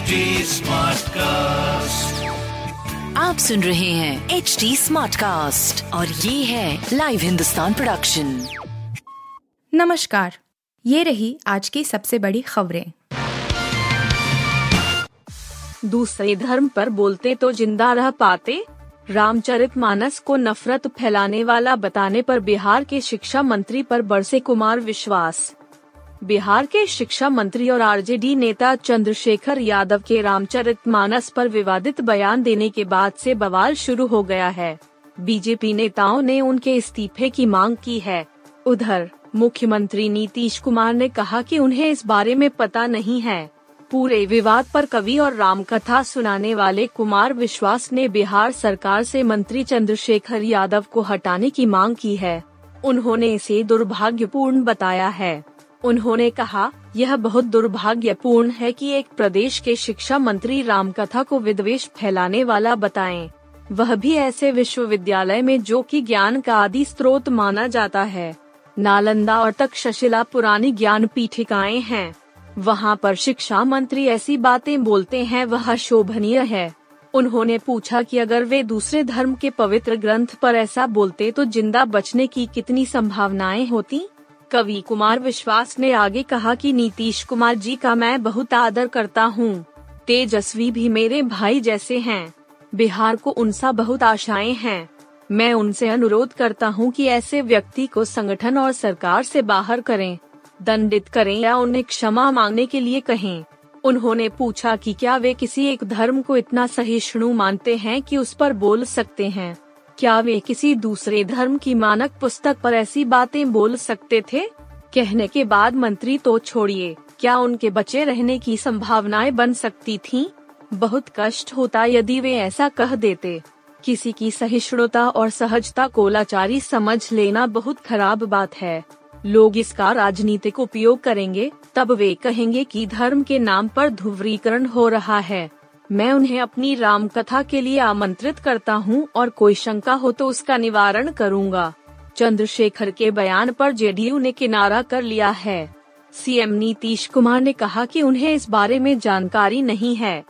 HD Smartcast. आप सुन रहे हैं एच डी स्मार्ट कास्ट और ये है लाइव हिंदुस्तान प्रोडक्शन नमस्कार ये रही आज की सबसे बड़ी खबरें। दूसरे धर्म पर बोलते तो ज़िंदा रह पाते? रामचरितमानस को नफरत फैलाने वाला बताने पर बिहार के शिक्षा मंत्री पर बरसे कुमार विश्वास। बिहार के शिक्षा मंत्री और आरजेडी नेता चंद्रशेखर यादव के रामचरितमानस पर विवादित बयान देने के बाद से बवाल शुरू हो गया है। बीजेपी नेताओं ने उनके इस्तीफे की मांग की है। उधर, मुख्यमंत्री नीतीश कुमार ने कहा कि उन्हें इस बारे में पता नहीं है। पूरे विवाद पर कवि और रामकथा सुनाने वाले कुमार विश्वास ने बिहार सरकार से मंत्री चंद्रशेखर यादव को हटाने की मांग की है। उन्होंने इसे दुर्भाग्यपूर्ण बताया है। उन्होंने कहा, यह बहुत दुर्भाग्यपूर्ण है कि एक प्रदेश के शिक्षा मंत्री रामकथा को विद्वेश फैलाने वाला बताएँ। वह भी ऐसे विश्वविद्यालय में जो कि ज्ञान का आदि स्रोत माना जाता है। नालंदा और तक्षशिला पुरानी ज्ञान पीठिकाएँ हैं। वहाँ पर शिक्षा मंत्री ऐसी बातें बोलते हैं, वह शोभनीय है। उन्होंने पूछा कि अगर वे दूसरे धर्म के पवित्र ग्रंथ पर ऐसा बोलते तो ज़िंदा बचने की कितनी संभावनाएँ होती? कवि कुमार विश्वास ने आगे कहा कि नीतीश कुमार जी का मैं बहुत आदर करता हूँ। तेजस्वी भी मेरे भाई जैसे हैं। बिहार को उनसा बहुत आशाएँ हैं। मैं उनसे अनुरोध करता हूँ कि ऐसे व्यक्ति को संगठन और सरकार से बाहर करें, दंडित करें या उन्हें क्षमा मांगने के लिए कहें। उन्होंने पूछा कि क्या वे किसी एक धर्म को इतना सहिष्णु मानते हैं कि उस पर बोल सकते हैं? क्या वे किसी दूसरे धर्म की मानक पुस्तक पर ऐसी बातें बोल सकते थे? कहने के बाद मंत्री तो छोड़िए, क्या उनके बचे रहने की संभावनाएँ बन सकती थीं? बहुत कष्ट होता यदि वे ऐसा कह देते। किसी की सहिष्णुता और सहजता को लाचारी समझ लेना बहुत खराब बात है। लोग इसका राजनीतिक उपयोग करेंगे, तब वे कहेंगे कि धर्म के नाम पर ध्रुवीकरण हो रहा है। मैं उन्हें अपनी राम कथा के लिए आमंत्रित करता हूँ और कोई शंका हो तो उसका निवारण करूँगा। चंद्रशेखर के बयान पर जेडीयू ने किनारा कर लिया है। सीएम नीतीश कुमार ने कहा कि उन्हें इस बारे में जानकारी नहीं है।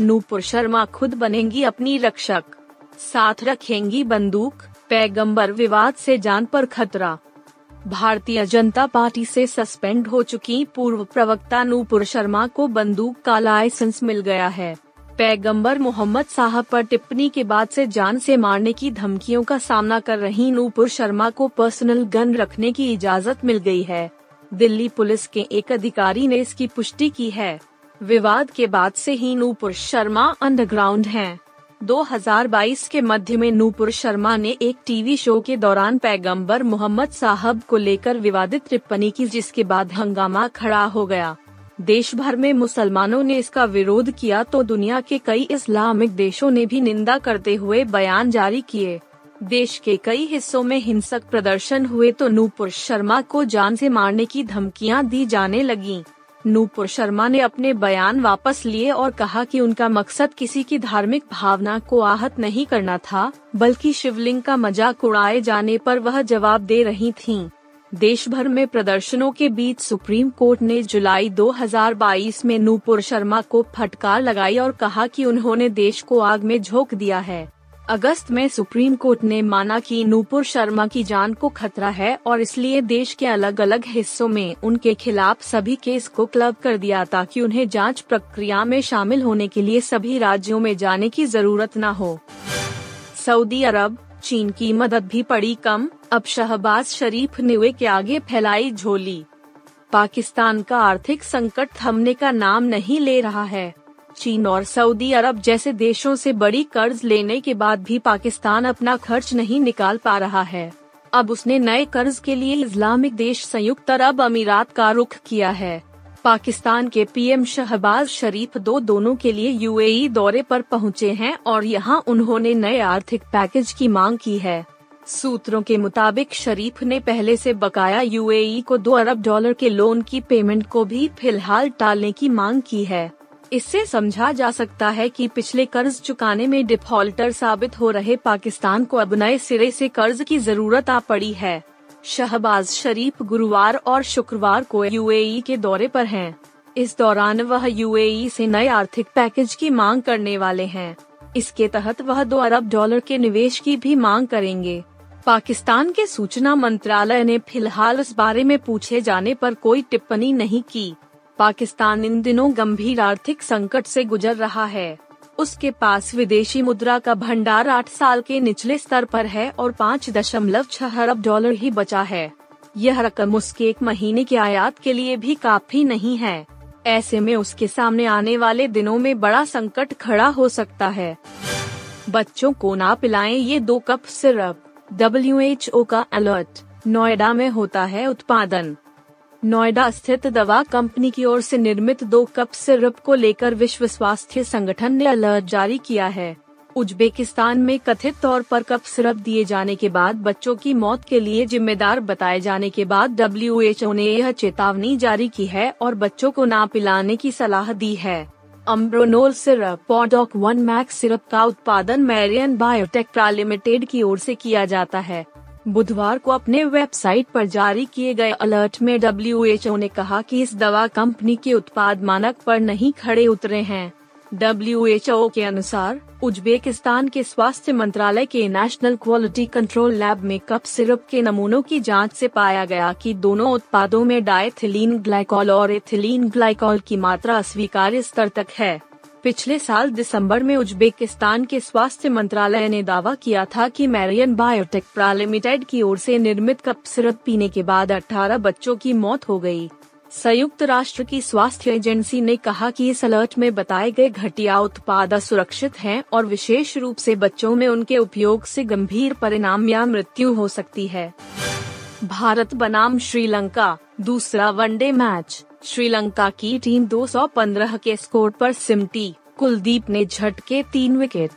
नूपुर शर्मा खुद बनेंगी अपनी रक्षक। साथ रखेंगी बंदूक, पैगंबर विवाद से जान पर खतरा। भारतीय जनता पार्टी से सस्पेंड हो चुकी पूर्व प्रवक्ता नूपुर शर्मा को बंदूक का लाइसेंस मिल गया है। पैगंबर मोहम्मद साहब पर टिप्पणी के बाद से जान से मारने की धमकियों का सामना कर रही नूपुर शर्मा को पर्सनल गन रखने की इजाज़त मिल गई है। दिल्ली पुलिस के एक अधिकारी ने इसकी पुष्टि की है। विवाद के बाद से ही नूपुर शर्मा अंडरग्राउंड हैं। 2022 के मध्य में नूपुर शर्मा ने एक टीवी शो के दौरान पैगंबर मोहम्मद साहब को लेकर विवादित टिप्पणी की, जिसके बाद हंगामा खड़ा हो गया देश भर में मुसलमानों ने इसका विरोध किया तो दुनिया के कई इस्लामिक देशों ने भी निंदा करते हुए बयान जारी किए देश के कई हिस्सों में हिंसक प्रदर्शन हुए तो नूपुर शर्मा को जान से मारने की धमकियाँ दी जाने लगीं। नूपुर शर्मा ने अपने बयान वापस लिए और कहा कि उनका मकसद किसी की धार्मिक भावना को आहत नहीं करना था, बल्कि शिवलिंग का मज़ाक उड़ाए जाने पर वह जवाब दे रही थीं। देश भर में प्रदर्शनों के बीच सुप्रीम कोर्ट ने जुलाई 2022 में नूपुर शर्मा को फटकार लगाई और कहा कि उन्होंने देश को आग में झोंक दिया है अगस्त में सुप्रीम कोर्ट ने माना कि नूपुर शर्मा की जान को खतरा है और इसलिए देश के अलग अलग हिस्सों में उनके खिलाफ सभी केस को क्लब कर दिया ताकि उन्हें जाँच प्रक्रिया में शामिल होने के लिए सभी राज्यों में जाने की ज़रूरत न हो। सऊदी अरब, चीन की मदद भी पड़ी कम, अब शहबाज शरीफ ने के आगे फैलाई झोली। पाकिस्तान का आर्थिक संकट थमने का नाम नहीं ले रहा है। चीन और सऊदी अरब जैसे देशों से बड़ी कर्ज लेने के बाद भी पाकिस्तान अपना खर्च नहीं निकाल पा रहा है। अब उसने नए कर्ज के लिए इस्लामिक देश संयुक्त अरब अमीरात का रुख किया है। पाकिस्तान के पीएम शहबाज शरीफ दो दोनों के लिए यूएई दौरे पर पहुँचे हैं और यहाँ उन्होंने नए आर्थिक पैकेज की मांग की है। सूत्रों के मुताबिक शरीफ ने पहले से बकाया यूएई को दो अरब डॉलर के लोन की पेमेंट को भी फ़िलहाल टालने की मांग की है। इससे समझा जा सकता है कि पिछले कर्ज चुकाने में डिफॉल्टर साबित हो रहे पाकिस्तान को अब नए सिरे से कर्ज की ज़रूरत आ पड़ी है। शहबाज शरीफ गुरुवार और शुक्रवार को यूएई के दौरे पर हैं। इस दौरान वह यूएई से नए आर्थिक पैकेज की मांग करने वाले हैं। इसके तहत वह दो अरब डॉलर के निवेश की भी मांग करेंगे। पाकिस्तान के सूचना मंत्रालय ने फ़िलहाल इस बारे में पूछे जाने पर कोई टिप्पणी नहीं की। पाकिस्तान इन दिनों गंभीर आर्थिक संकट से गुजर रहा है। उसके पास विदेशी मुद्रा का भंडार आठ साल के निचले स्तर पर है और पाँच दशमलव छह अरब डॉलर ही बचा है। यह रकम उसके एक महीने के आयात के लिए भी काफ़ी नहीं है। ऐसे में उसके सामने आने वाले दिनों में बड़ा संकट खड़ा हो सकता है। बच्चों को ना पिलाएँ ये दो कप सिरप। डब्ल्यूएचओ का अलर्ट। नोएडा में होता है उत्पादन। नोएडा स्थित दवा कंपनी की ओर से निर्मित दो कप सिरप को लेकर विश्व स्वास्थ्य संगठन ने अलर्ट जारी किया है। उज्बेकिस्तान में कथित तौर पर कप सिरप दिए जाने के बाद बच्चों की मौत के लिए जिम्मेदार बताए जाने के बाद डब्ल्यू ने यह चेतावनी जारी की है और बच्चों को ना पिलाने की सलाह दी है। अम्ब्रोनोल सिरप, पॉडॉक वन मैक्स सिरप का उत्पादन मैरियन बायोटेक प्रा लिमिटेड की ओर से किया जाता है। बुधवार को अपने वेबसाइट पर जारी किए गए अलर्ट में डब्ल्यूएचओ ने कहा कि इस दवा कंपनी के उत्पाद मानक पर नहीं खड़े उतरे हैं। डब्ल्यूएचओ के अनुसार, उज्बेकिस्तान के स्वास्थ्य मंत्रालय के नेशनल क्वालिटी कंट्रोल लैब में कप सिरप के नमूनों की जाँच से पाया गया कि दोनों उत्पादों में डायथिलीन ग्लाइकॉल और एथिलीन ग्लाइकॉल की मात्रा अस्वीकार्य स्तर तक है। पिछले साल दिसंबर में उज्बेकिस्तान के स्वास्थ्य मंत्रालय ने दावा किया था कि मैरियन बायोटेक प्रालिमिटेड की ओर से निर्मित कप सिरप पीने के बाद 18 बच्चों की मौत हो गई। संयुक्त राष्ट्र की स्वास्थ्य एजेंसी ने कहा कि इस अलर्ट में बताए गए घटिया उत्पाद असुरक्षित हैं और विशेष रूप से बच्चों में उनके उपयोग से गंभीर परिणाम या मृत्यु हो सकती है भारत बनाम श्रीलंका, दूसरा वनडे मैच श्रीलंका की टीम 215 के स्कोर पर सिमटी, कुलदीप ने झटके तीन विकेट।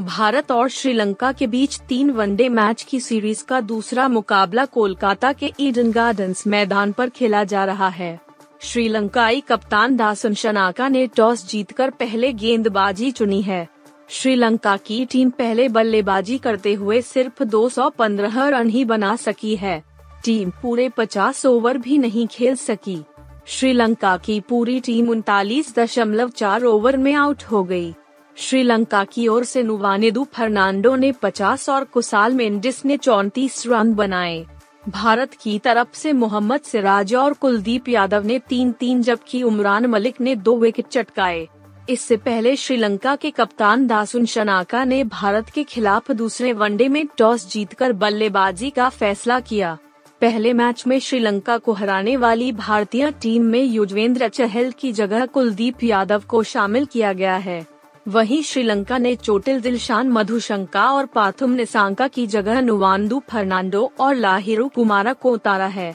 भारत और श्रीलंका के बीच तीन वनडे मैच की सीरीज़ का दूसरा मुकाबला कोलकाता के ईडन गार्डन्स मैदान पर खेला जा रहा है। श्रीलंकाई कप्तान दासन शनाका ने टॉस जीतकर पहले गेंदबाजी चुनी है। श्रीलंका की टीम पहले बल्लेबाजी करते हुए सिर्फ़ 215 रन ही बना सकी है। टीम पूरे 50 ओवर भी नहीं खेल सकी। श्रीलंका की पूरी टीम उनतालीस दशमलव चार ओवर में आउट हो गई। श्रीलंका की ओर से नुवानेदु फर्नांडो ने 50 और कुसाल मेंडिस ने चौतीस रन बनाए। भारत की तरफ़ से मोहम्मद सिराज और कुलदीप यादव ने तीन तीन, जबकि उमरान मलिक ने दो विकेट चटकाए। इससे पहले श्रीलंका के कप्तान दासुन शनाका ने भारत के खिलाफ दूसरे वनडे में टॉस जीतकर बल्लेबाजी का फैसला किया। पहले मैच में श्रीलंका को हराने वाली भारतीय टीम में युजवेंद्र चहल की जगह कुलदीप यादव को शामिल किया गया है। वहीं श्रीलंका ने चोटिल दिलशान मधुशंका और पाथुम निसांका की जगह नुवांदू फर्नांडो और लाहिरू कुमारा को उतारा है।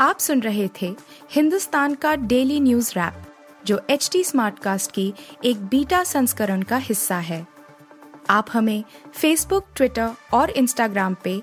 आप सुन रहे थे हिंदुस्तान का डेली न्यूज़ रैप, जो एच टी स्मार्ट कास्ट की एक बीटा संस्करण का हिस्सा है। आप हमें फेसबुक ट्विटर और इंस्टाग्राम पे